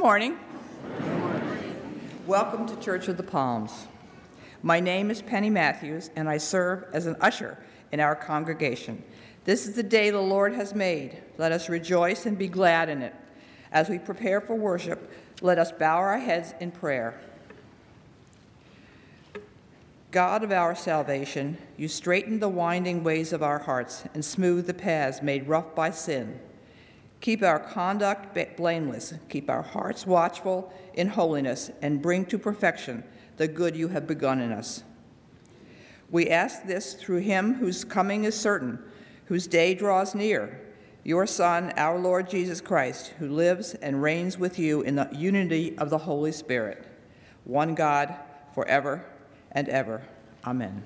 morning. Welcome to Church of the Palms. My name is Penny Matthews, and I serve as an usher in our congregation. This is the day the Lord has made. Let us rejoice and be glad in it. As we prepare for worship, let us bow our heads in prayer. God of our salvation, you straighten the winding ways of our hearts and smooth the paths made rough by sin. Keep our conduct blameless, keep our hearts watchful in holiness, and bring to perfection the good you have begun in us. We ask this through him whose coming is certain, whose day draws near, your Son, our Lord Jesus Christ, who lives and reigns with you in the unity of the Holy Spirit, one God, forever and ever. Amen.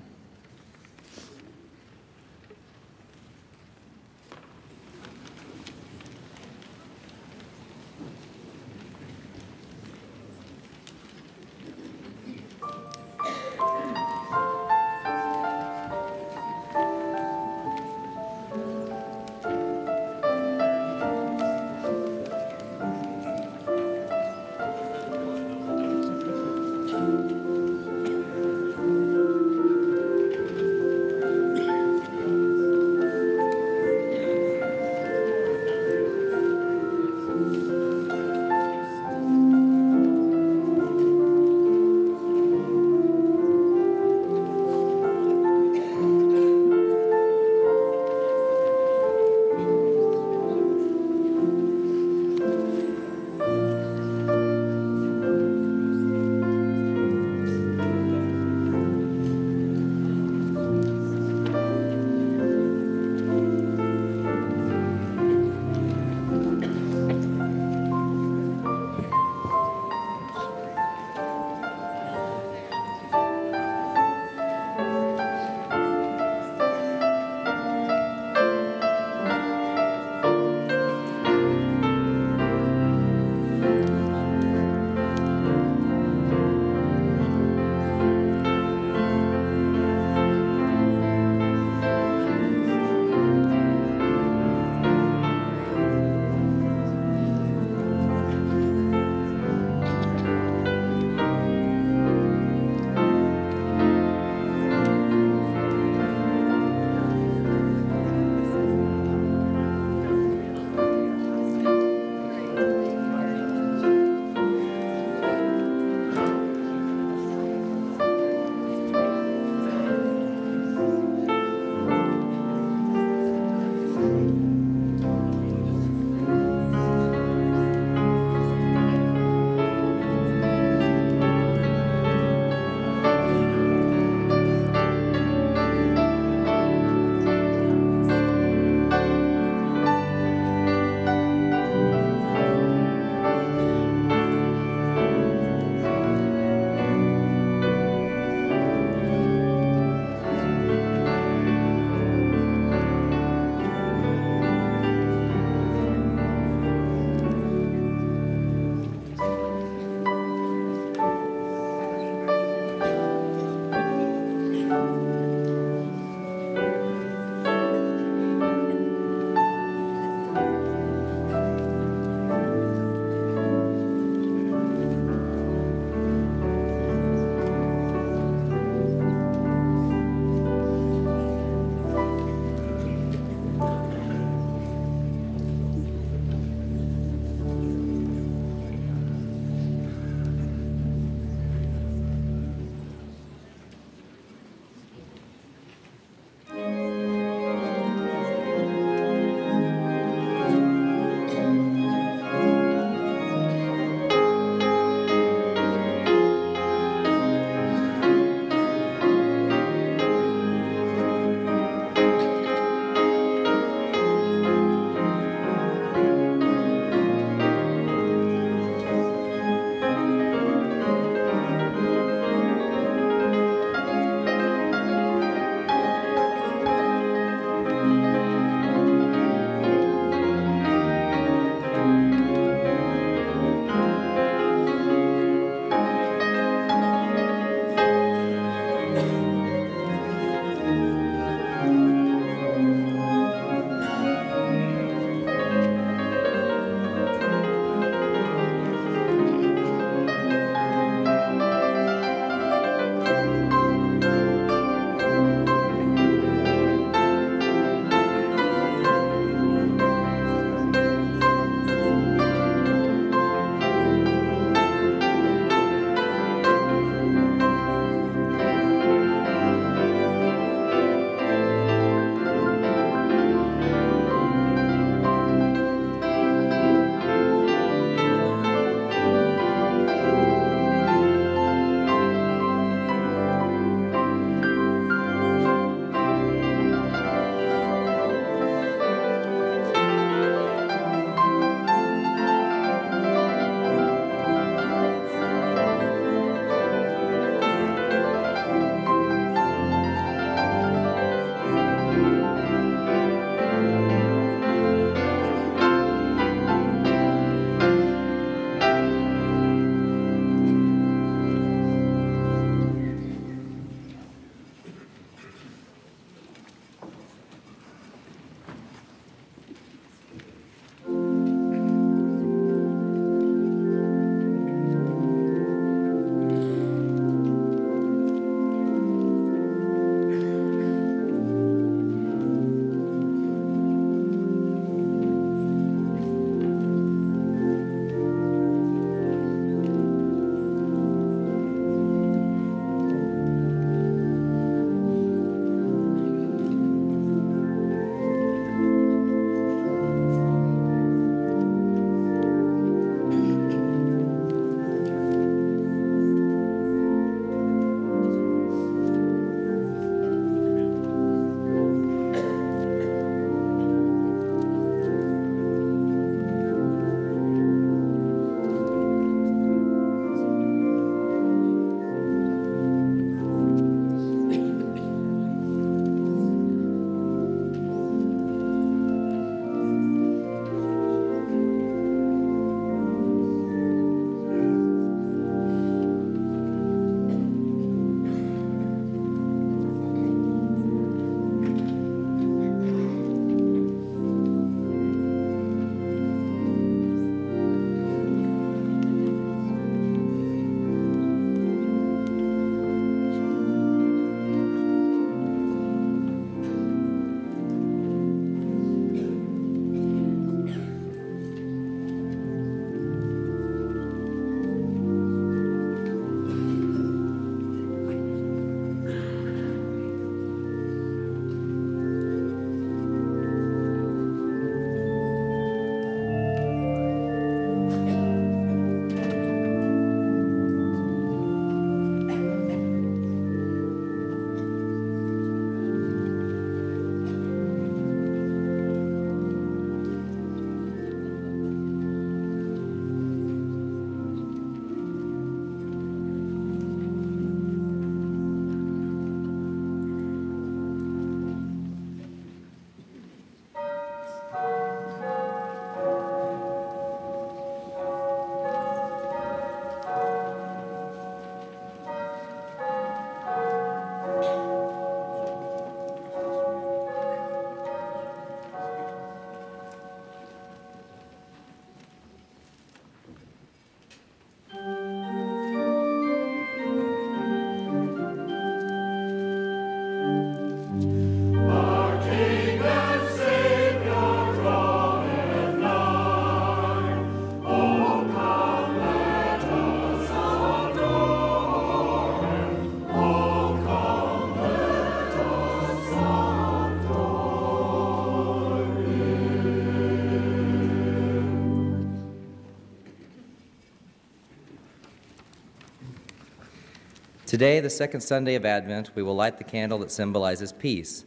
Today, the second Sunday of Advent, we will light the candle that symbolizes peace.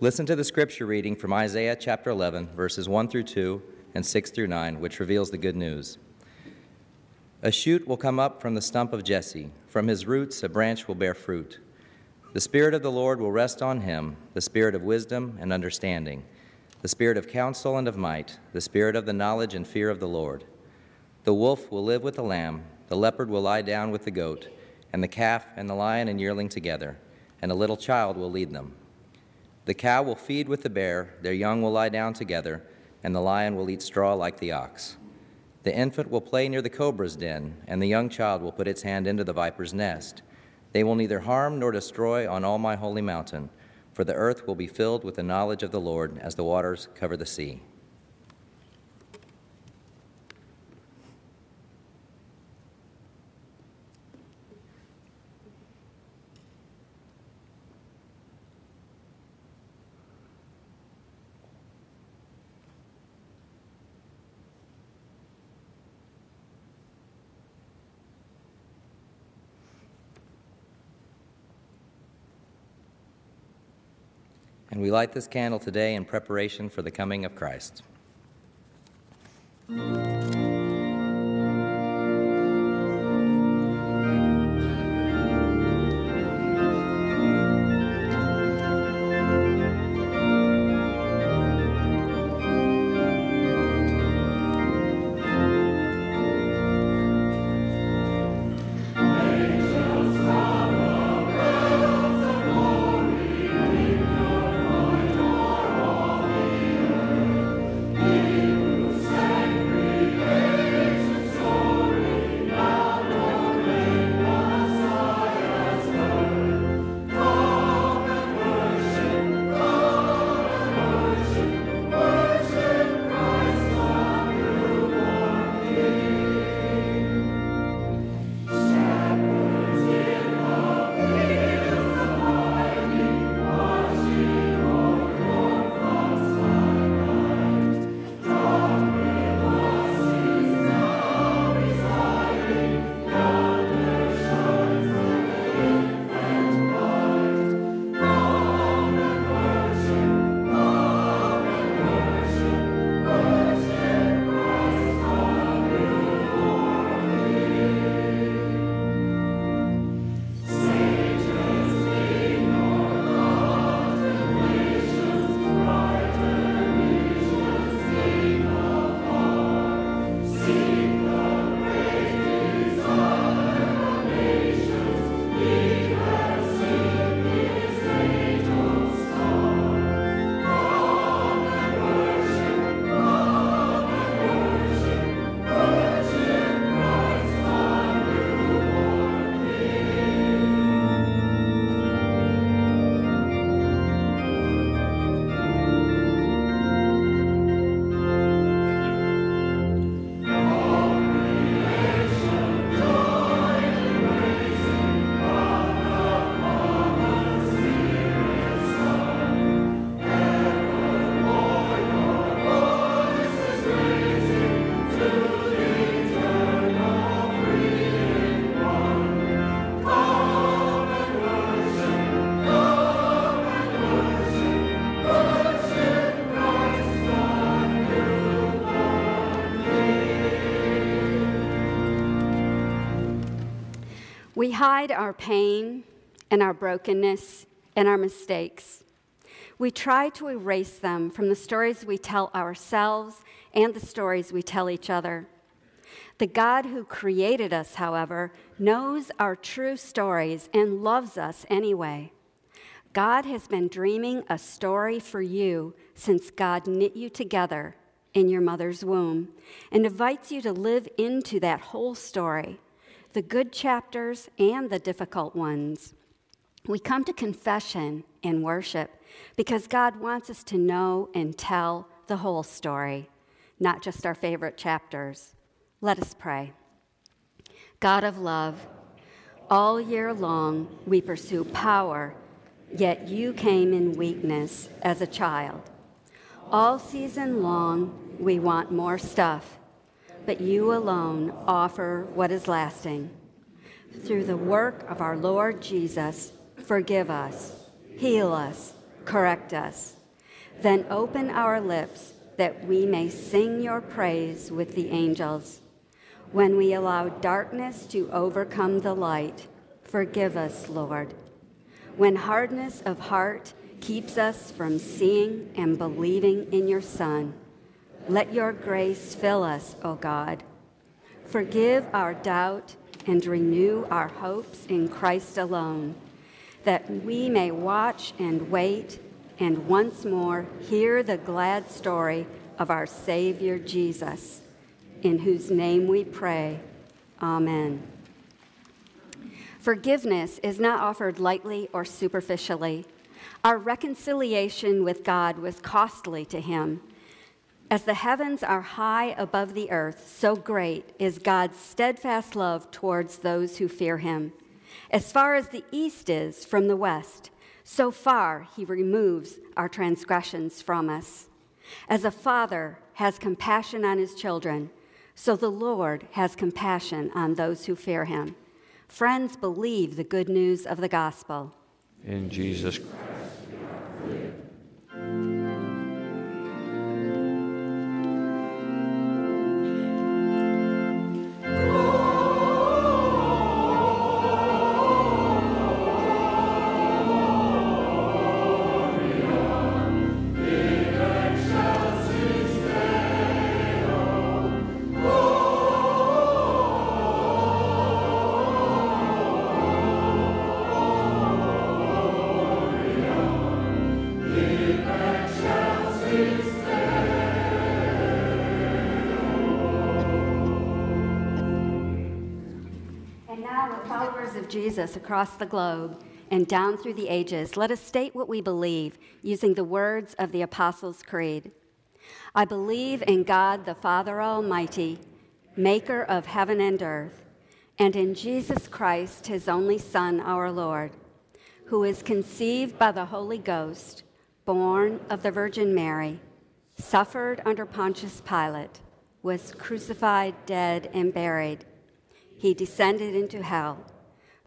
Listen to the scripture reading from Isaiah chapter 11, verses 1 through 2 and 6 through 9, which reveals the good news. A shoot will come up from the stump of Jesse, from his roots, a branch will bear fruit. The Spirit of the Lord will rest on him, the Spirit of wisdom and understanding, the Spirit of counsel and of might, the Spirit of the knowledge and fear of the Lord. The wolf will live with the lamb, the leopard will lie down with the goat and the calf and the lion and yearling together, and a little child will lead them. The cow will feed with the bear, their young will lie down together, and the lion will eat straw like the ox. The infant will play near the cobra's den, and the young child will put its hand into the viper's nest. They will neither harm nor destroy on all my holy mountain, for the earth will be filled with the knowledge of the Lord as the waters cover the sea. And we light this candle today in preparation for the coming of Christ. We hide our pain and our brokenness and our mistakes. We try to erase them from the stories we tell ourselves and the stories we tell each other. The God who created us, however, knows our true stories and loves us anyway. God has been dreaming a story for you since God knit you together in your mother's womb and invites you to live into that whole story the good chapters and the difficult ones. We come to confession and worship because God wants us to know and tell the whole story, not just our favorite chapters. Let us pray. God of love, all year long we pursue power, yet you came in weakness as a child. All season long we want more stuff but you alone offer what is lasting. through the work of our Lord Jesus, forgive us, heal us, correct us. Then open our lips that we may sing your praise with the angels. When we allow darkness to overcome the light, forgive us, Lord. When hardness of heart keeps us from seeing and believing in your Son, let your grace fill us, O God. Forgive our doubt and renew our hopes in Christ alone, that we may watch and wait and once more hear the glad story of our Savior Jesus, in whose name we pray. Amen. Forgiveness is not offered lightly or superficially. Our reconciliation with God was costly to him. As the heavens are high above the earth, so great is God's steadfast love towards those who fear him. As far as the east is from the west, so far he removes our transgressions from us. As a father has compassion on his children, so the Lord has compassion on those who fear him. Friends, believe the good news of the gospel. In Jesus Christ. Jesus across the globe and down through the ages, let us state what we believe using the words of the Apostles' Creed. I believe in God the Father Almighty, maker of heaven and earth, and in Jesus Christ, his only Son, our Lord, who is conceived by the Holy Ghost, born of the Virgin Mary, suffered under Pontius Pilate, was crucified, dead, and buried. He descended into hell.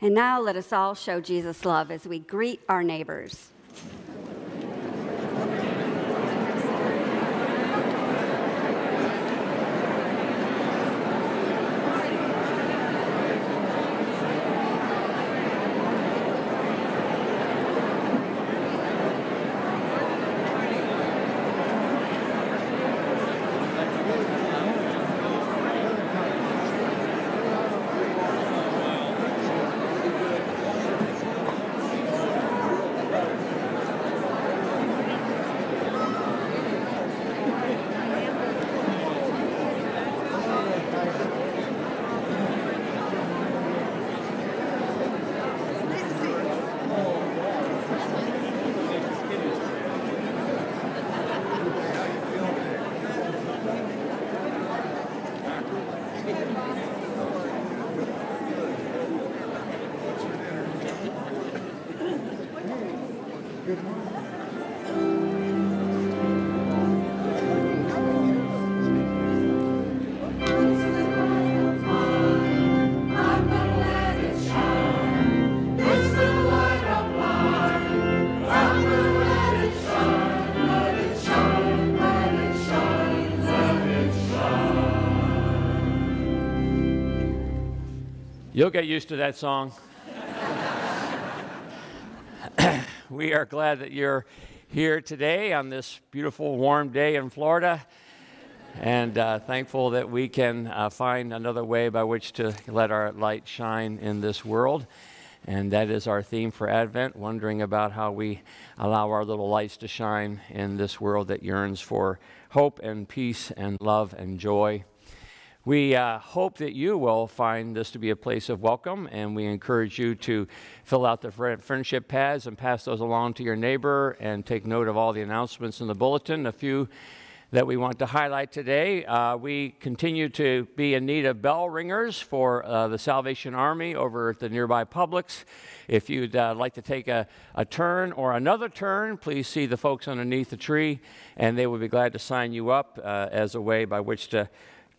And now let us all show Jesus' love as we greet our neighbors. You'll get used to that song. we are glad that you're here today on this beautiful, warm day in Florida, and uh, thankful that we can uh, find another way by which to let our light shine in this world. And that is our theme for Advent, wondering about how we allow our little lights to shine in this world that yearns for hope and peace and love and joy. We uh, hope that you will find this to be a place of welcome, and we encourage you to fill out the friendship pads and pass those along to your neighbor and take note of all the announcements in the bulletin. A few that we want to highlight today. Uh, we continue to be in need of bell ringers for uh, the Salvation Army over at the nearby Publix. If you'd uh, like to take a, a turn or another turn, please see the folks underneath the tree, and they will be glad to sign you up uh, as a way by which to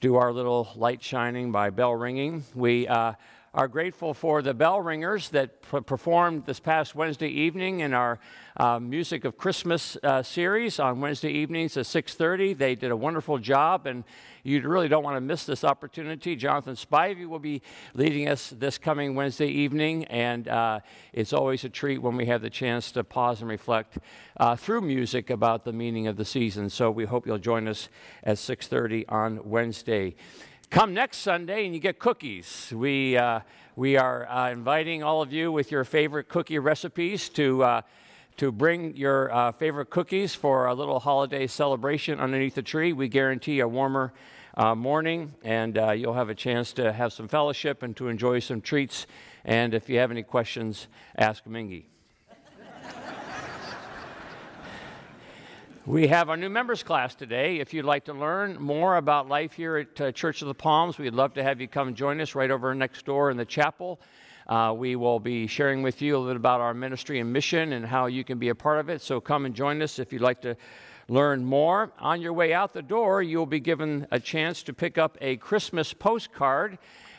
do our little light shining by bell ringing. We uh, are grateful for the bell ringers that performed this past Wednesday evening in our uh, Music of Christmas uh, series on Wednesday evenings at 6.30. They did a wonderful job, and you really don't want to miss this opportunity. Jonathan Spivey will be leading us this coming Wednesday evening, and uh, it's always a treat when we have the chance to pause and reflect uh, through music about the meaning of the season. So we hope you'll join us at 6.30 on Wednesday. Come next Sunday and you get cookies. We, uh, we are uh, inviting all of you with your favorite cookie recipes to, uh, to bring your uh, favorite cookies for a little holiday celebration underneath the tree. We guarantee a warmer uh, morning, and uh, you'll have a chance to have some fellowship and to enjoy some treats. And if you have any questions, ask Mingy. We have our new members class today. If you'd like to learn more about life here at uh, Church of the Palms, we'd love to have you come join us right over next door in the chapel. Uh, we will be sharing with you a little bit about our ministry and mission and how you can be a part of it. So come and join us if you'd like to learn more. On your way out the door, you'll be given a chance to pick up a Christmas postcard.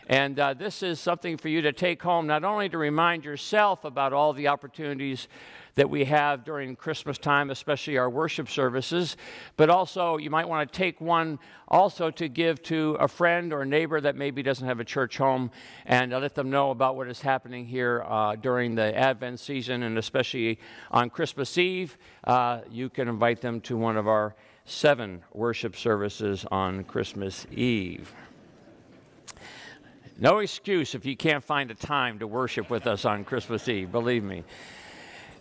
And uh, this is something for you to take home, not only to remind yourself about all the opportunities that we have during Christmas time, especially our worship services. But also, you might want to take one also to give to a friend or neighbor that maybe doesn't have a church home and let them know about what is happening here uh, during the Advent season and especially on Christmas Eve. Uh, you can invite them to one of our seven worship services on Christmas Eve. No excuse if you can't find a time to worship with us on Christmas Eve, believe me.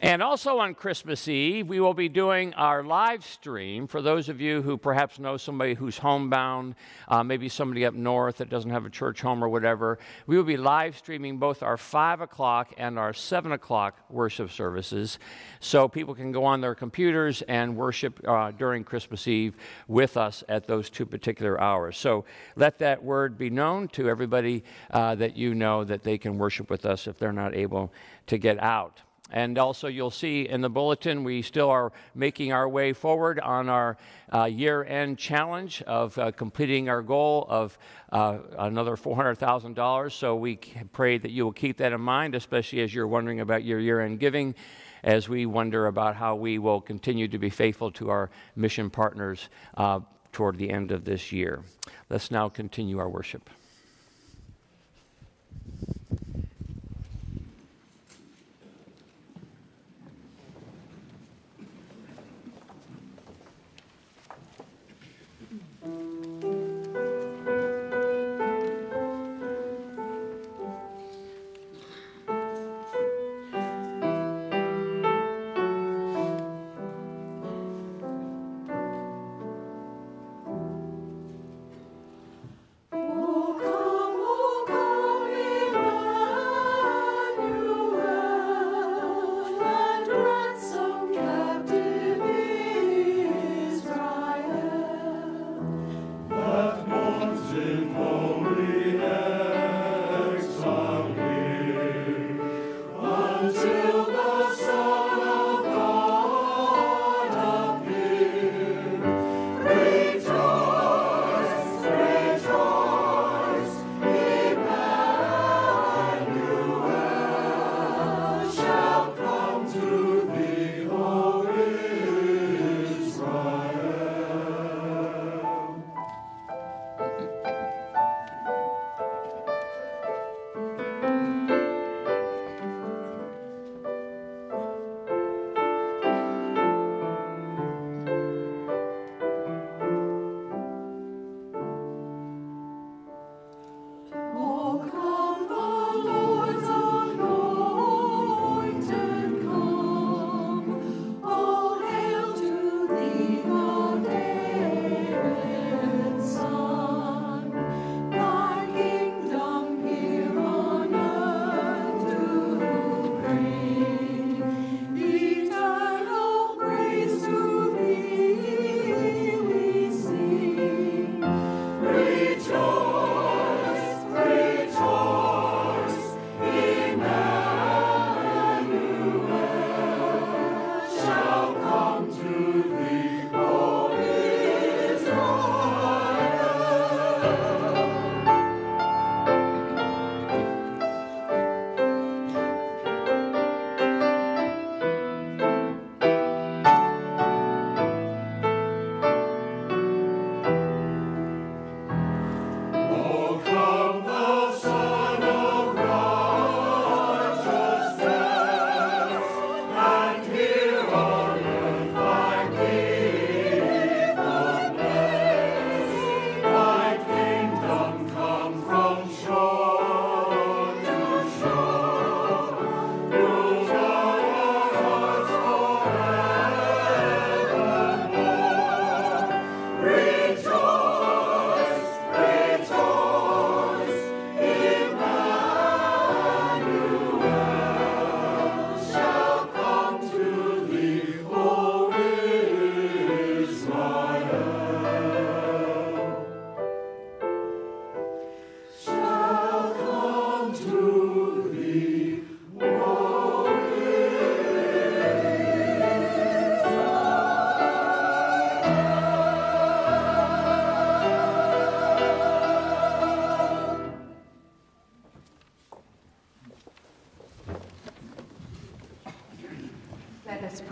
And also on Christmas Eve, we will be doing our live stream. For those of you who perhaps know somebody who's homebound, uh, maybe somebody up north that doesn't have a church home or whatever, we will be live streaming both our 5 o'clock and our 7 o'clock worship services. So people can go on their computers and worship uh, during Christmas Eve with us at those two particular hours. So let that word be known to everybody uh, that you know that they can worship with us if they're not able to get out. And also, you'll see in the bulletin, we still are making our way forward on our uh, year end challenge of uh, completing our goal of uh, another $400,000. So, we pray that you will keep that in mind, especially as you're wondering about your year end giving, as we wonder about how we will continue to be faithful to our mission partners uh, toward the end of this year. Let's now continue our worship.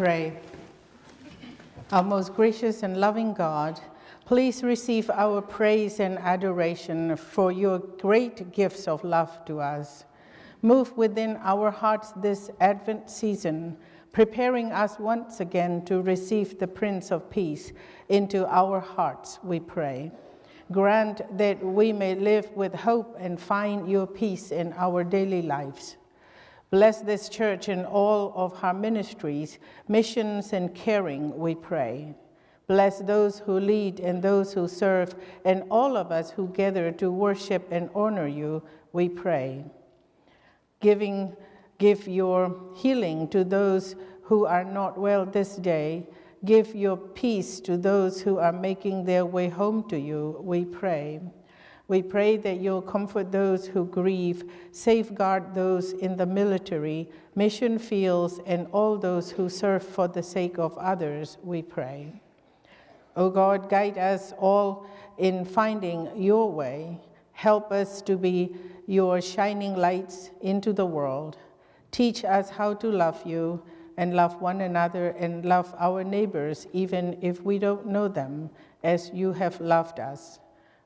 Pray. Our most gracious and loving God, please receive our praise and adoration for your great gifts of love to us. Move within our hearts this Advent season, preparing us once again to receive the Prince of Peace into our hearts, we pray. Grant that we may live with hope and find your peace in our daily lives. Bless this church and all of her ministries, missions, and caring, we pray. Bless those who lead and those who serve, and all of us who gather to worship and honor you, we pray. Giving, give your healing to those who are not well this day. Give your peace to those who are making their way home to you, we pray. We pray that you'll comfort those who grieve, safeguard those in the military, mission fields, and all those who serve for the sake of others, we pray. O oh God, guide us all in finding your way. Help us to be your shining lights into the world. Teach us how to love you and love one another and love our neighbors, even if we don't know them, as you have loved us.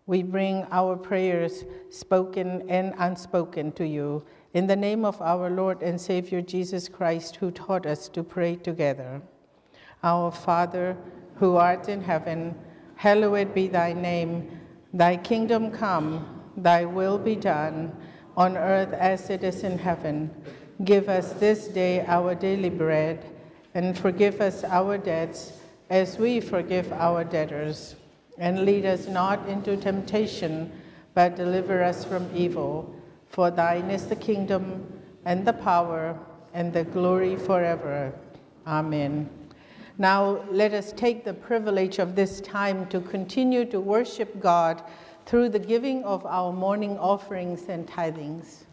We bring our prayers, spoken and unspoken, to you in the name of our Lord and Savior Jesus Christ, who taught us to pray together. Our Father, who art in heaven, hallowed be thy name. Thy kingdom come, thy will be done, on earth as it is in heaven. Give us this day our daily bread, and forgive us our debts as we forgive our debtors and lead us not into temptation, but deliver us from evil. For thine is the kingdom, and the power, and the glory forever. Amen. Now, let us take the privilege of this time to continue to worship God through the giving of our morning offerings and tithings.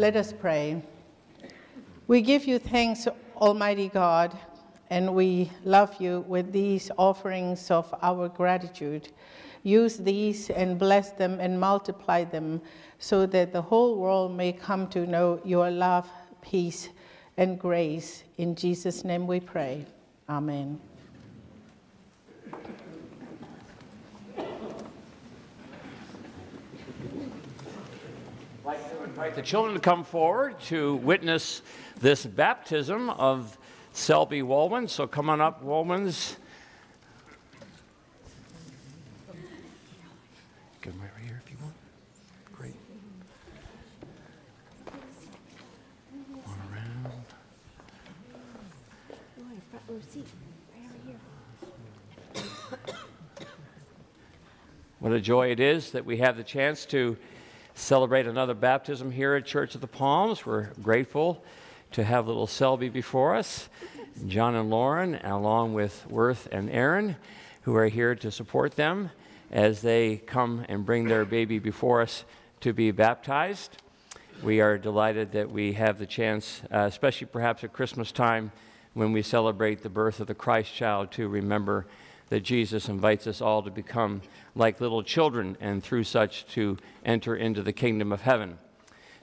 Let us pray. We give you thanks, Almighty God, and we love you with these offerings of our gratitude. Use these and bless them and multiply them so that the whole world may come to know your love, peace, and grace. In Jesus' name we pray. Amen. The children come forward to witness this baptism of Selby Wolman. So come on up, Wolmans. Come right here if you want. Great. What a joy it is that we have the chance to celebrate another baptism here at Church of the Palms. We're grateful to have little Selby before us, John and Lauren, along with Worth and Aaron, who are here to support them as they come and bring their baby before us to be baptized. We are delighted that we have the chance, uh, especially perhaps at Christmas time, when we celebrate the birth of the Christ child, to remember that Jesus invites us all to become like little children and through such to enter into the kingdom of heaven.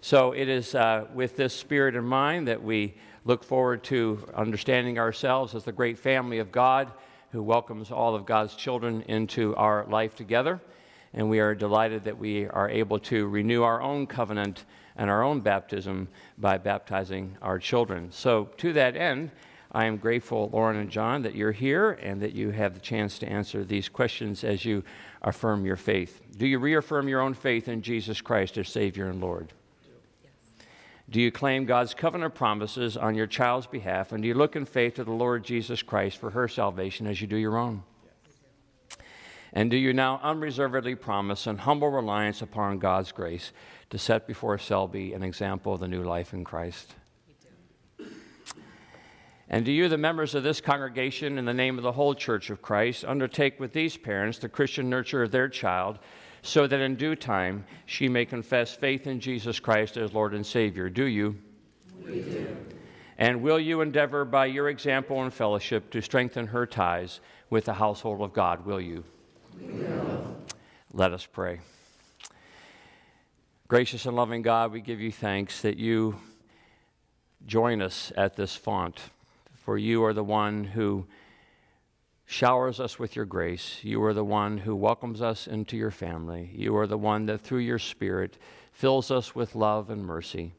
So it is uh, with this spirit in mind that we look forward to understanding ourselves as the great family of God who welcomes all of God's children into our life together. And we are delighted that we are able to renew our own covenant and our own baptism by baptizing our children. So, to that end, I am grateful, Lauren and John, that you're here and that you have the chance to answer these questions as you affirm your faith. Do you reaffirm your own faith in Jesus Christ as Savior and Lord? Do you claim God's covenant promises on your child's behalf? And do you look in faith to the Lord Jesus Christ for her salvation as you do your own? And do you now unreservedly promise an humble reliance upon God's grace to set before Selby an example of the new life in Christ? And do you, the members of this congregation, in the name of the whole Church of Christ, undertake with these parents the Christian nurture of their child, so that in due time she may confess faith in Jesus Christ as Lord and Savior? Do you? We do. And will you endeavor by your example and fellowship to strengthen her ties with the household of God? Will you? We will. Let us pray. Gracious and loving God, we give you thanks that you join us at this font for you are the one who showers us with your grace. You are the one who welcomes us into your family. You are the one that through your Spirit fills us with love and mercy.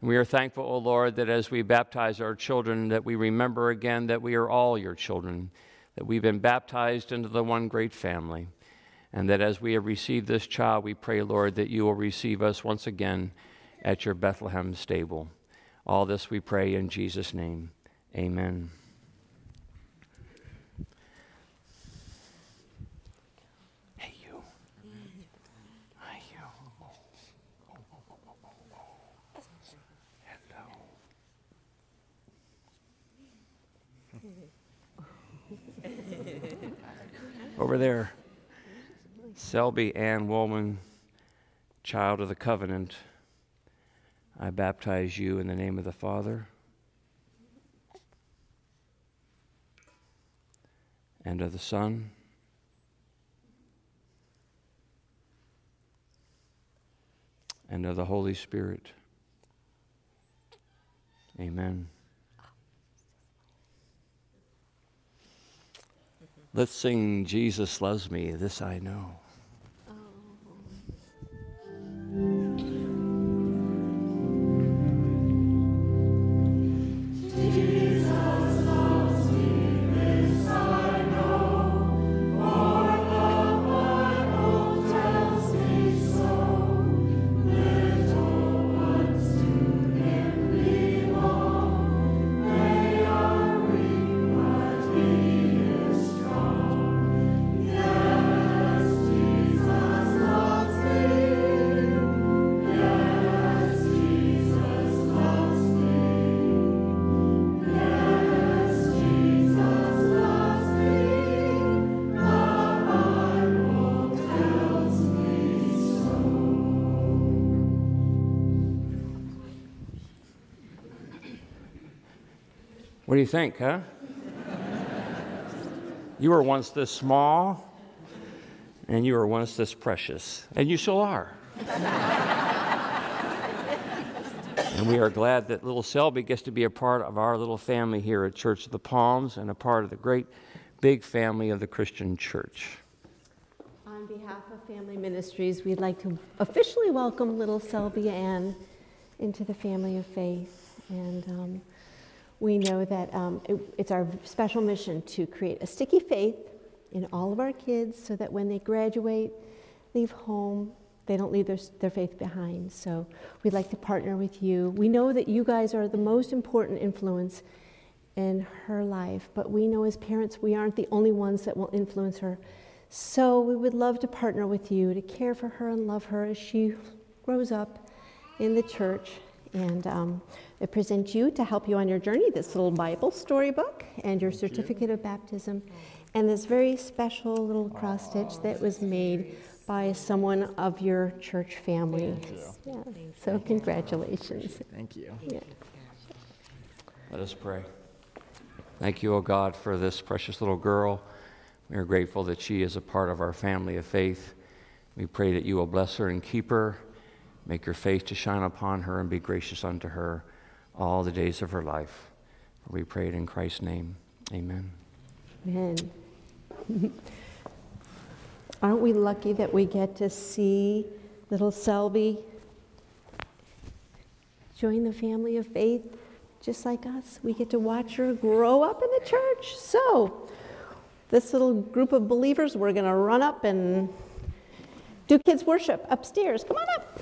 And we are thankful, O Lord, that as we baptize our children, that we remember again that we are all your children, that we've been baptized into the one great family, and that as we have received this child, we pray, Lord, that you will receive us once again at your Bethlehem stable. All this we pray in Jesus' name. Amen. Hey, you. Hi, you. Hello. Over there, Selby Ann Woolman, child of the covenant, I baptize you in the name of the Father and of the Son and of the Holy Spirit. Amen. Let's sing Jesus Loves Me, This I Know. Oh. What do you think, huh? you were once this small, and you were once this precious, and you still are. and we are glad that little Selby gets to be a part of our little family here at Church of the Palms and a part of the great big family of the Christian church. On behalf of Family Ministries, we'd like to officially welcome little Selby Ann into the family of faith. And um, we know that um, it, it's our special mission to create a sticky faith in all of our kids so that when they graduate, leave home, they don't leave their, their faith behind. So we'd like to partner with you. We know that you guys are the most important influence in her life, but we know as parents we aren't the only ones that will influence her. So we would love to partner with you to care for her and love her as she grows up in the church. And um, I present you to help you on your journey this little Bible storybook and your certificate of baptism, and this very special little cross stitch that was made by someone of your church family. Yeah. So congratulations. Thank you. Yeah. Let us pray. Thank you, O God, for this precious little girl. We are grateful that she is a part of our family of faith. We pray that you will bless her and keep her, make your face to shine upon her, and be gracious unto her all the days of her life. We pray it in Christ's name. Amen. Amen. Aren't we lucky that we get to see little Selby join the family of faith just like us? We get to watch her grow up in the church. So, this little group of believers, we're going to run up and do kids' worship upstairs. Come on up.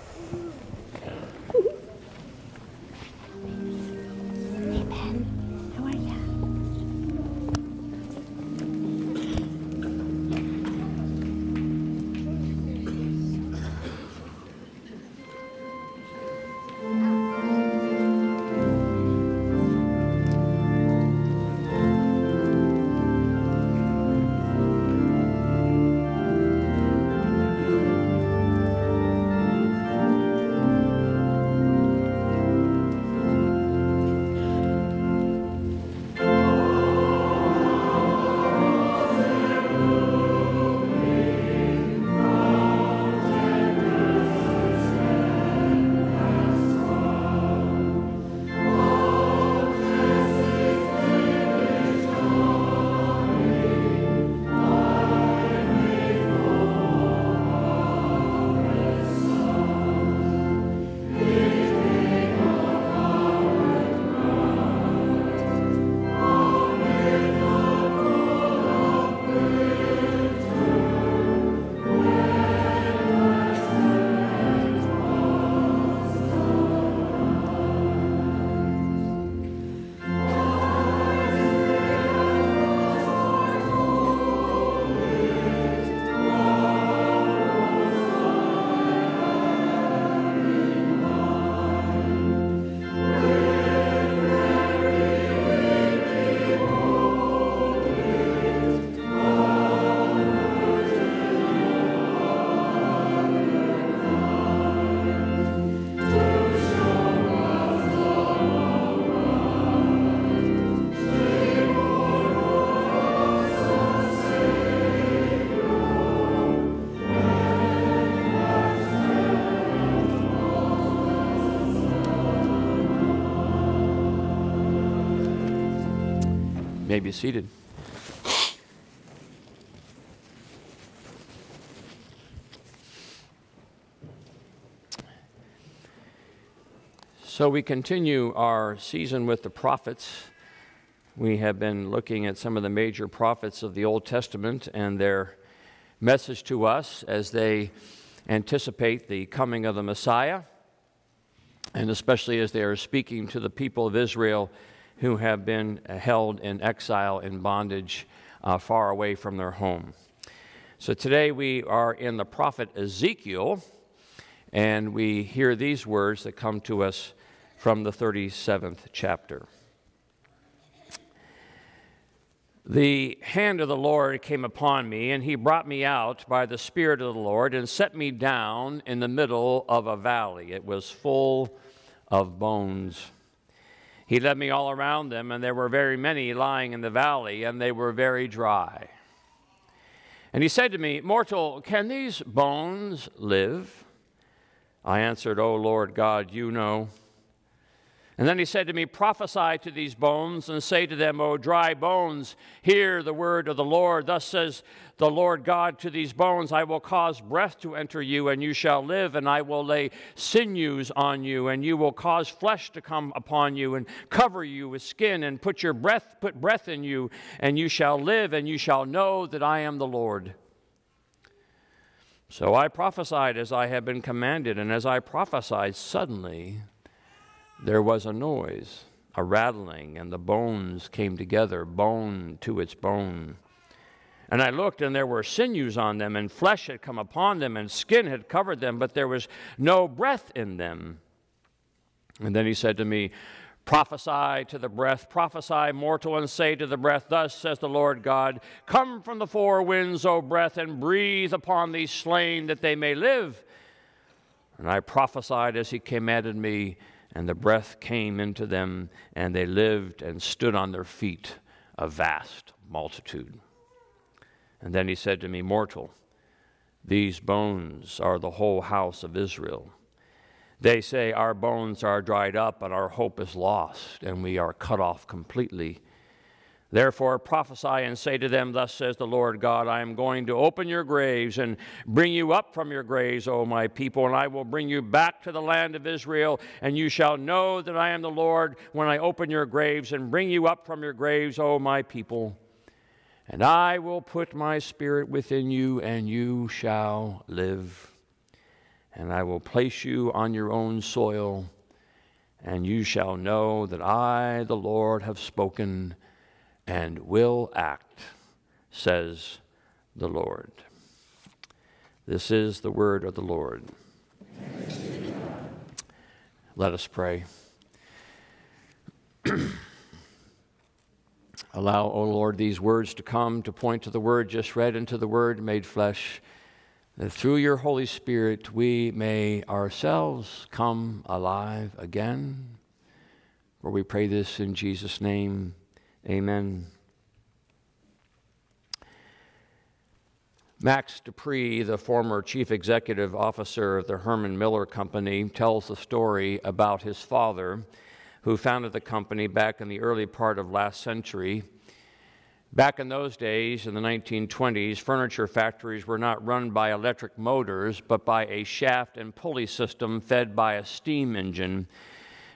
May be seated. So we continue our season with the prophets. We have been looking at some of the major prophets of the Old Testament and their message to us as they anticipate the coming of the Messiah, and especially as they are speaking to the people of Israel who have been held in exile in bondage uh, far away from their home. So today we are in the prophet Ezekiel, and we hear these words that come to us from the 37th chapter. The hand of the Lord came upon me, and he brought me out by the Spirit of the Lord and set me down in the middle of a valley. It was full of bones. He led me all around them, and there were very many lying in the valley, and they were very dry. And he said to me, Mortal, can these bones live? I answered, O Lord God, you know. And then he said to me, Prophesy to these bones and say to them, O dry bones, hear the word of the Lord. Thus says the Lord God to these bones, I will cause breath to enter you, and you shall live, and I will lay sinews on you, and you will cause flesh to come upon you, and cover you with skin, and put your breath, put breath in you, and you shall live, and you shall know that I am the Lord. So I prophesied as I had been commanded, and as I prophesied, suddenly, there was a noise, a rattling, and the bones came together, bone to its bone. And I looked, and there were sinews on them, and flesh had come upon them, and skin had covered them, but there was no breath in them. And then he said to me, Prophesy to the breath, prophesy, mortal, and say to the breath, Thus says the Lord God, Come from the four winds, O breath, and breathe upon these slain, that they may live. And I prophesied as he commanded me and the breath came into them, and they lived and stood on their feet, a vast multitude. And then he said to me, Mortal, these bones are the whole house of Israel. They say, Our bones are dried up, and our hope is lost, and we are cut off completely. Therefore prophesy and say to them, Thus says the Lord God, I am going to open your graves and bring you up from your graves, O my people, and I will bring you back to the land of Israel, and you shall know that I am the Lord when I open your graves and bring you up from your graves, O my people. And I will put my spirit within you, and you shall live. And I will place you on your own soil, and you shall know that I, the Lord, have spoken and will act, says the Lord. This is the word of the Lord. Let us pray. Allow, O Lord, these words to come to point to the word just read and to the word made flesh, that through your Holy Spirit we may ourselves come alive again. For we pray this in Jesus' name. Amen. Max De Pree, the former chief executive officer of the Herman Miller Company, tells the story about his father, who founded the company back in the early part of last century. Back in those days, in the 1920s, furniture factories were not run by electric motors, but by a shaft and pulley system fed by a steam engine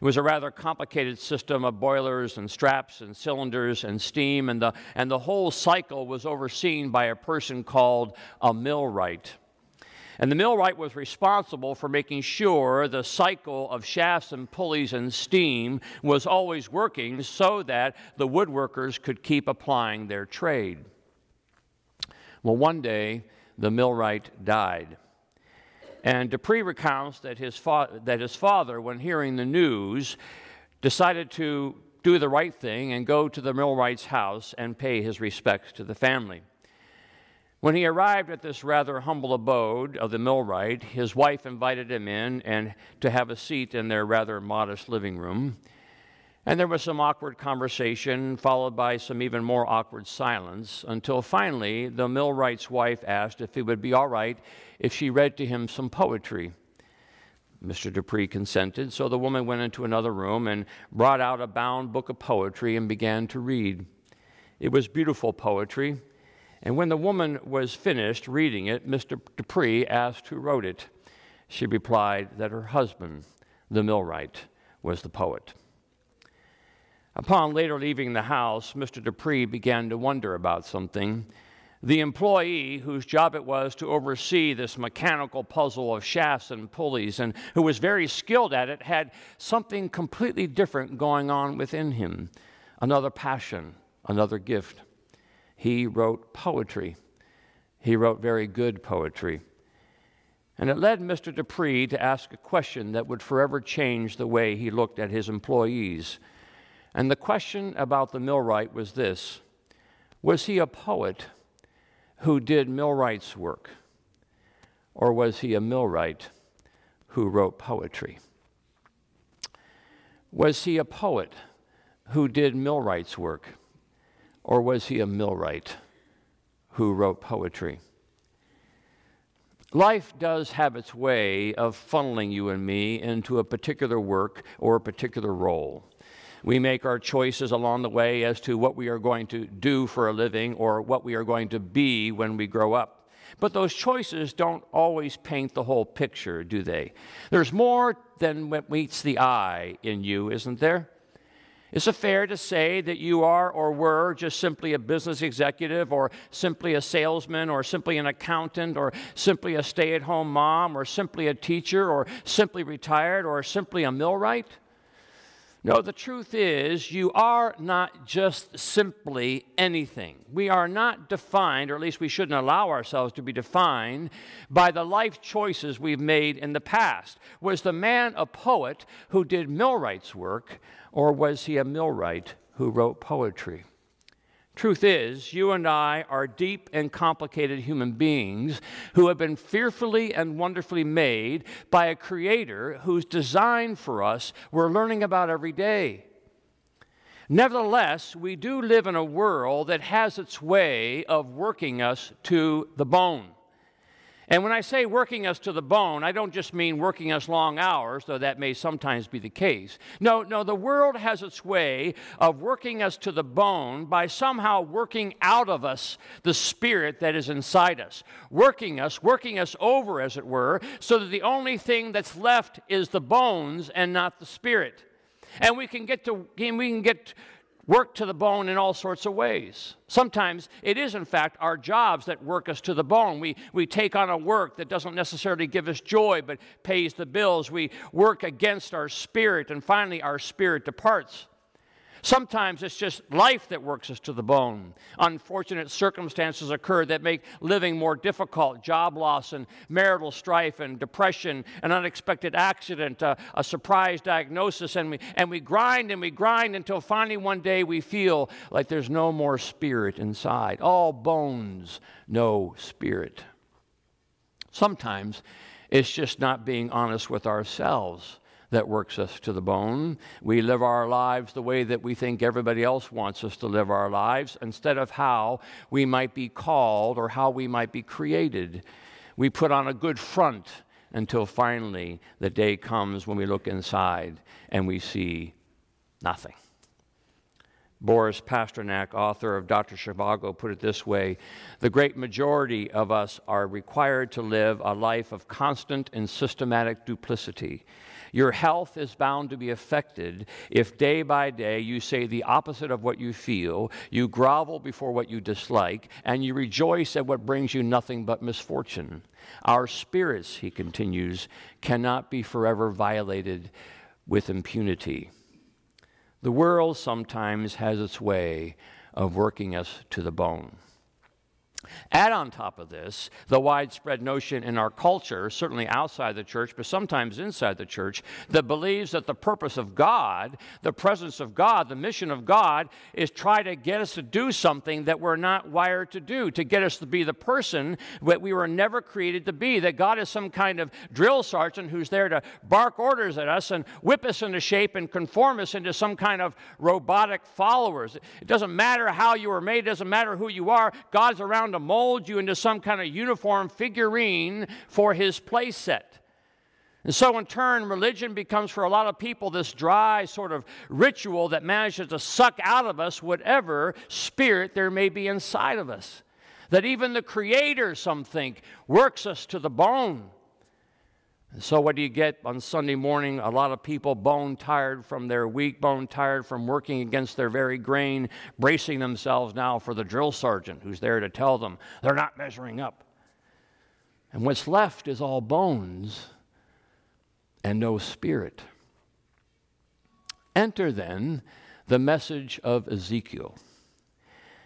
it was a rather complicated system of boilers and straps and cylinders and steam, and the, and the whole cycle was overseen by a person called a millwright. And the millwright was responsible for making sure the cycle of shafts and pulleys and steam was always working so that the woodworkers could keep applying their trade. Well, one day, the millwright died. And De Pree recounts that his, fa- that his father, when hearing the news, decided to do the right thing and go to the millwright's house and pay his respects to the family. When he arrived at this rather humble abode of the millwright, his wife invited him in and to have a seat in their rather modest living room. And there was some awkward conversation, followed by some even more awkward silence, until finally the millwright's wife asked if it would be all right if she read to him some poetry. Mr. De Pree consented, so the woman went into another room and brought out a bound book of poetry and began to read. It was beautiful poetry, and when the woman was finished reading it, Mr. De Pree asked who wrote it. She replied that her husband, the millwright, was the poet. Upon later leaving the house, Mr. De Pree began to wonder about something. The employee, whose job it was to oversee this mechanical puzzle of shafts and pulleys, and who was very skilled at it, had something completely different going on within him another passion, another gift. He wrote poetry. He wrote very good poetry. And it led Mr. De Pree to ask a question that would forever change the way he looked at his employees. And the question about the millwright was this Was he a poet who did millwright's work? Or was he a millwright who wrote poetry? Was he a poet who did millwright's work, or was he a millwright who wrote poetry? Life does have its way of funneling you and me into a particular work or a particular role. We make our choices along the way as to what we are going to do for a living or what we are going to be when we grow up. But those choices don't always paint the whole picture, do they? There's more than what meets the eye in you, isn't there? Is it fair to say that you are or were just simply a business executive or simply a salesman or simply an accountant or simply a stay at home mom or simply a teacher or simply retired or simply a millwright? No, the truth is, you are not just simply anything. We are not defined, or at least we shouldn't allow ourselves to be defined, by the life choices we've made in the past. Was the man a poet who did millwright's work, or was he a millwright who wrote poetry? Truth is, you and I are deep and complicated human beings who have been fearfully and wonderfully made by a creator whose design for us we're learning about every day. Nevertheless, we do live in a world that has its way of working us to the bone. And when I say working us to the bone, I don't just mean working us long hours, though that may sometimes be the case. No, no, the world has its way of working us to the bone by somehow working out of us the spirit that is inside us, working us, working us over, as it were, so that the only thing that's left is the bones and not the spirit. And we can get to we can get work to the bone in all sorts of ways. Sometimes it is, in fact, our jobs that work us to the bone. We, we take on a work that doesn't necessarily give us joy but pays the bills. We work against our spirit, and finally, our spirit departs. Sometimes it's just life that works us to the bone. Unfortunate circumstances occur that make living more difficult job loss and marital strife and depression, an unexpected accident, uh, a surprise diagnosis, and we, and we grind and we grind until finally one day we feel like there's no more spirit inside. All bones, no spirit. Sometimes it's just not being honest with ourselves that works us to the bone. We live our lives the way that we think everybody else wants us to live our lives instead of how we might be called or how we might be created. We put on a good front until finally the day comes when we look inside and we see nothing. Boris Pasternak, author of Dr. Zhivago, put it this way The great majority of us are required to live a life of constant and systematic duplicity. Your health is bound to be affected if day by day you say the opposite of what you feel, you grovel before what you dislike, and you rejoice at what brings you nothing but misfortune. Our spirits, he continues, cannot be forever violated with impunity. The world sometimes has its way of working us to the bone. Add on top of this the widespread notion in our culture, certainly outside the church, but sometimes inside the church, that believes that the purpose of God, the presence of God, the mission of God is try to get us to do something that we're not wired to do, to get us to be the person that we were never created to be, that God is some kind of drill sergeant who's there to bark orders at us and whip us into shape and conform us into some kind of robotic followers. It doesn't matter how you were made, it doesn't matter who you are, God's around to mold you into some kind of uniform figurine for his playset. And so, in turn, religion becomes for a lot of people this dry sort of ritual that manages to suck out of us whatever spirit there may be inside of us. That even the Creator, some think, works us to the bone. And so, what do you get on Sunday morning? A lot of people bone tired from their week, bone tired from working against their very grain, bracing themselves now for the drill sergeant who's there to tell them they're not measuring up. And what's left is all bones and no spirit. Enter then the message of Ezekiel.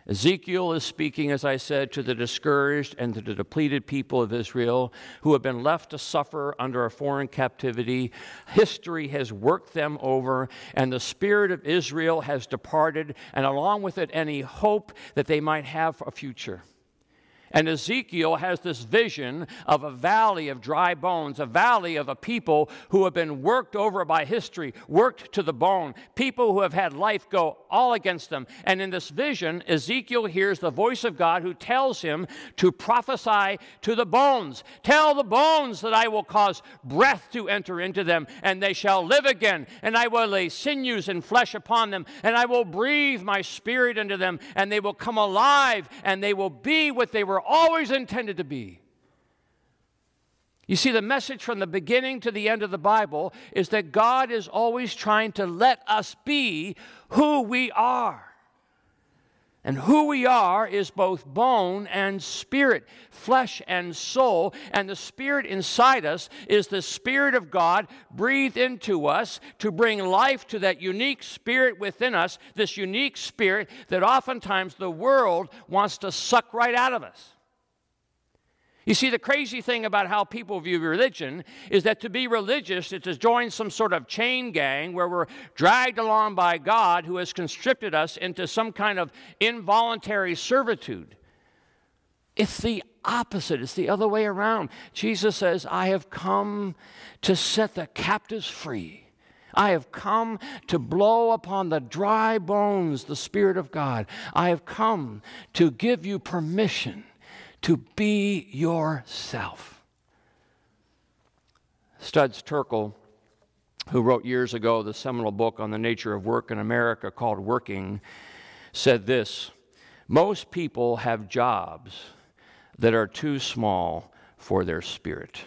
Ezekiel is speaking, as I said, to the discouraged and to the depleted people of Israel who have been left to suffer under a foreign captivity. History has worked them over, and the spirit of Israel has departed, and along with it, any hope that they might have for a future. And Ezekiel has this vision of a valley of dry bones, a valley of a people who have been worked over by history, worked to the bone, people who have had life go all against them. And in this vision, Ezekiel hears the voice of God who tells him to prophesy to the bones. Tell the bones that I will cause breath to enter into them, and they shall live again. And I will lay sinews and flesh upon them, and I will breathe my spirit into them, and they will come alive, and they will be what they were always intended to be. You see, the message from the beginning to the end of the Bible is that God is always trying to let us be who we are. And who we are is both bone and spirit, flesh and soul. And the spirit inside us is the spirit of God breathed into us to bring life to that unique spirit within us, this unique spirit that oftentimes the world wants to suck right out of us. You see, the crazy thing about how people view religion is that to be religious is to join some sort of chain gang where we're dragged along by God who has constricted us into some kind of involuntary servitude. It's the opposite, it's the other way around. Jesus says, I have come to set the captives free. I have come to blow upon the dry bones the Spirit of God. I have come to give you permission to be yourself. Studs Terkel, who wrote years ago the seminal book on the nature of work in America called Working, said this Most people have jobs that are too small for their spirit.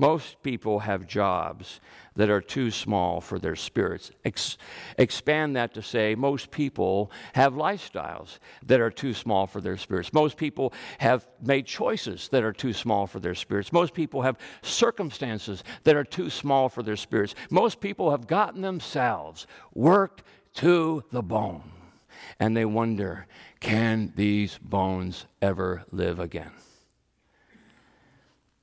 Most people have jobs that are too small for their spirits. Ex- expand that to say most people have lifestyles that are too small for their spirits. Most people have made choices that are too small for their spirits. Most people have circumstances that are too small for their spirits. Most people have gotten themselves worked to the bone. And they wonder can these bones ever live again?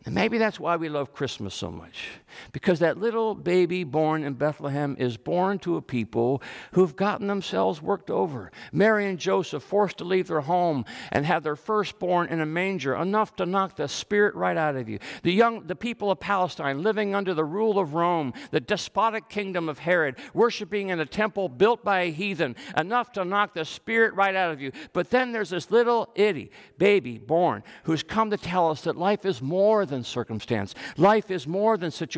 And maybe that's why we love Christmas so much. Because that little baby born in Bethlehem is born to a people who've gotten themselves worked over. Mary and Joseph forced to leave their home and have their firstborn in a manger, enough to knock the spirit right out of you. The young the people of Palestine living under the rule of Rome, the despotic kingdom of Herod, worshiping in a temple built by a heathen, enough to knock the spirit right out of you. But then there's this little itty baby born who's come to tell us that life is more than circumstance. Life is more than situation.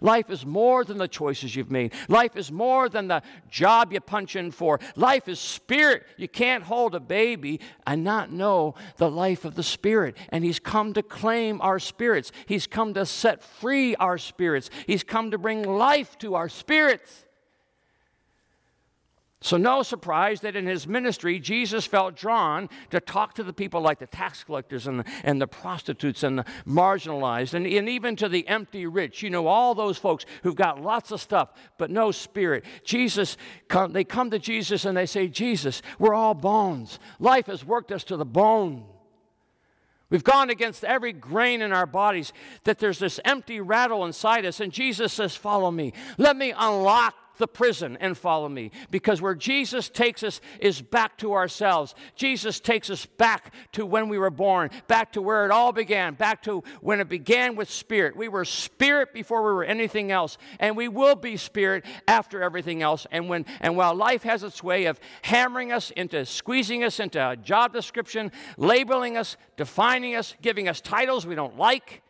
Life is more than the choices you've made. Life is more than the job you punch in for. Life is spirit. You can't hold a baby and not know the life of the spirit. And He's come to claim our spirits, He's come to set free our spirits, He's come to bring life to our spirits. So, no surprise that in his ministry, Jesus felt drawn to talk to the people like the tax collectors and the, and the prostitutes and the marginalized, and, and even to the empty rich. You know, all those folks who've got lots of stuff but no spirit. Jesus, come, they come to Jesus and they say, Jesus, we're all bones. Life has worked us to the bone. We've gone against every grain in our bodies, that there's this empty rattle inside us. And Jesus says, Follow me. Let me unlock the prison and follow me. Because where Jesus takes us is back to ourselves. Jesus takes us back to when we were born, back to where it all began, back to when it began with spirit. We were spirit before we were anything else, and we will be spirit after everything else. And when and while life has its way of hammering us into squeezing us into a job description, labeling us, defining us, giving us titles we don't like,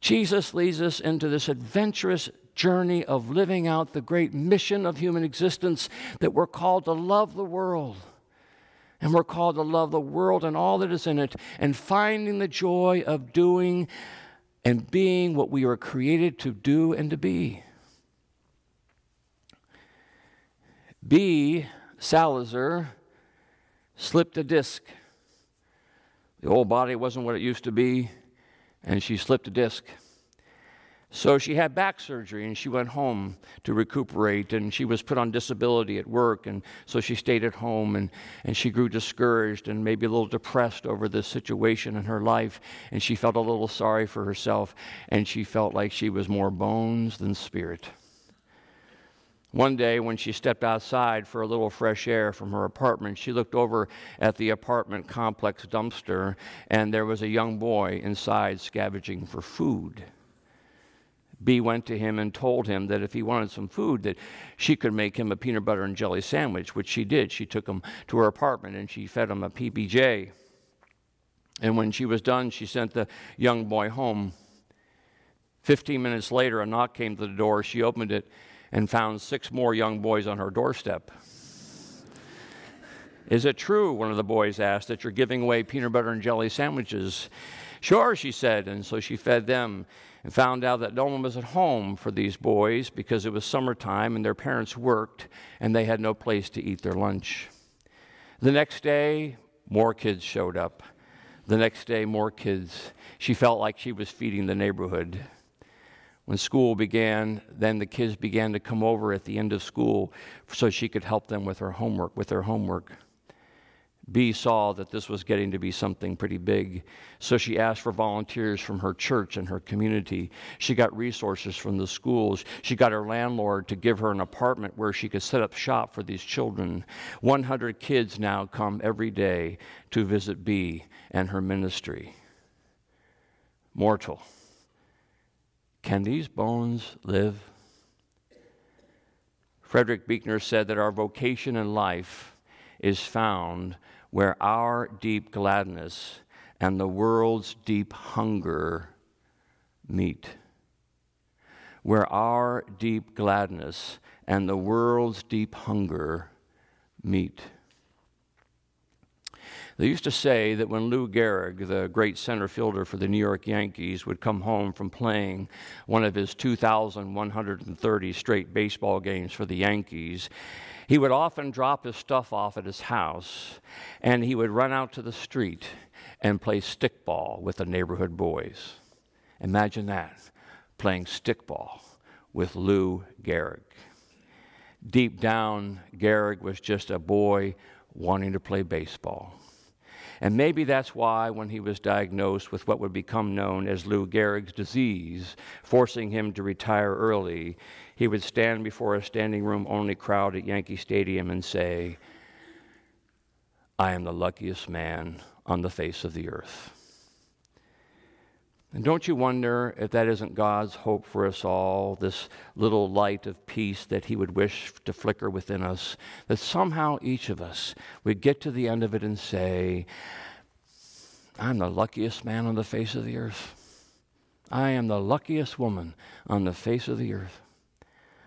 Jesus leads us into this adventurous journey of living out the great mission of human existence that we're called to love the world. And we're called to love the world and all that is in it, and finding the joy of doing and being what we were created to do and to be. Bea Salazar slipped a disc. The old body wasn't what it used to be, and she slipped a disc. So she had back surgery and she went home to recuperate and she was put on disability at work and so she stayed at home and, and she grew discouraged and maybe a little depressed over this situation in her life and she felt a little sorry for herself and she felt like she was more bones than spirit. One day, when she stepped outside for a little fresh air from her apartment, she looked over at the apartment complex dumpster, and there was a young boy inside scavenging for food. Bea went to him and told him that if he wanted some food, that she could make him a peanut butter and jelly sandwich, which she did. She took him to her apartment and she fed him a PBJ. And when she was done, she sent the young boy home. Fifteen minutes later, a knock came to the door. She opened it and found six more young boys on her doorstep. Is it true, one of the boys asked, that you're giving away peanut butter and jelly sandwiches? Sure, she said, and so she fed them and found out that no one was at home for these boys because it was summertime and their parents worked and they had no place to eat their lunch. The next day, more kids showed up. The next day, more kids. She felt like she was feeding the neighborhood. When school began, then the kids began to come over at the end of school so she could help them with her homework, with their homework. Bea saw that this was getting to be something pretty big, so she asked for volunteers from her church and her community. She got resources from the schools. She got her landlord to give her an apartment where she could set up shop for these children. 100 kids now come every day to visit Bea and her ministry. Mortal. Can these bones live? Frederick Buechner said that our vocation in life is found where our deep gladness and the world's deep hunger meet. Where our deep gladness and the world's deep hunger meet. They used to say that when Lou Gehrig, the great center fielder for the New York Yankees, would come home from playing one of his 2,130 straight baseball games for the Yankees, he would often drop his stuff off at his house and he would run out to the street and play stickball with the neighborhood boys. Imagine that, playing stickball with Lou Gehrig. Deep down, Gehrig was just a boy wanting to play baseball. And maybe that's why, when he was diagnosed with what would become known as Lou Gehrig's disease, forcing him to retire early, he would stand before a standing room only crowd at Yankee Stadium and say, I am the luckiest man on the face of the earth. And don't you wonder if that isn't God's hope for us all, this little light of peace that He would wish to flicker within us, that somehow each of us would get to the end of it and say, I'm the luckiest man on the face of the earth. I am the luckiest woman on the face of the earth.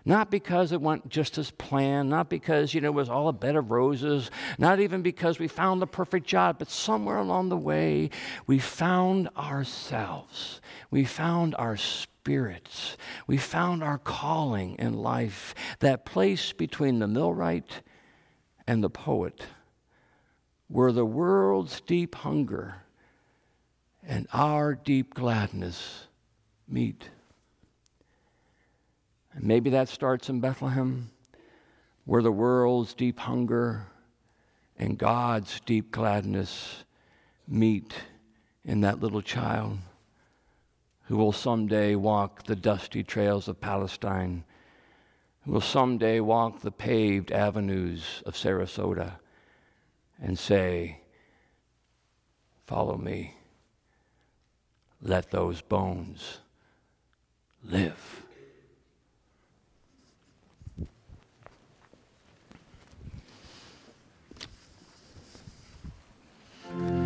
Not because it went just as planned, not because, you know, it was all a bed of roses, not even because we found the perfect job, but somewhere along the way, we found ourselves. We found our spirits. We found our calling in life, that place between the millwright and the poet, where the world's deep hunger and our deep gladness meet. And maybe that starts in Bethlehem, where the world's deep hunger and God's deep gladness meet in that little child who will someday walk the dusty trails of Palestine, who will someday walk the paved avenues of Sarasota and say, Follow me. Let those bones live. Sweet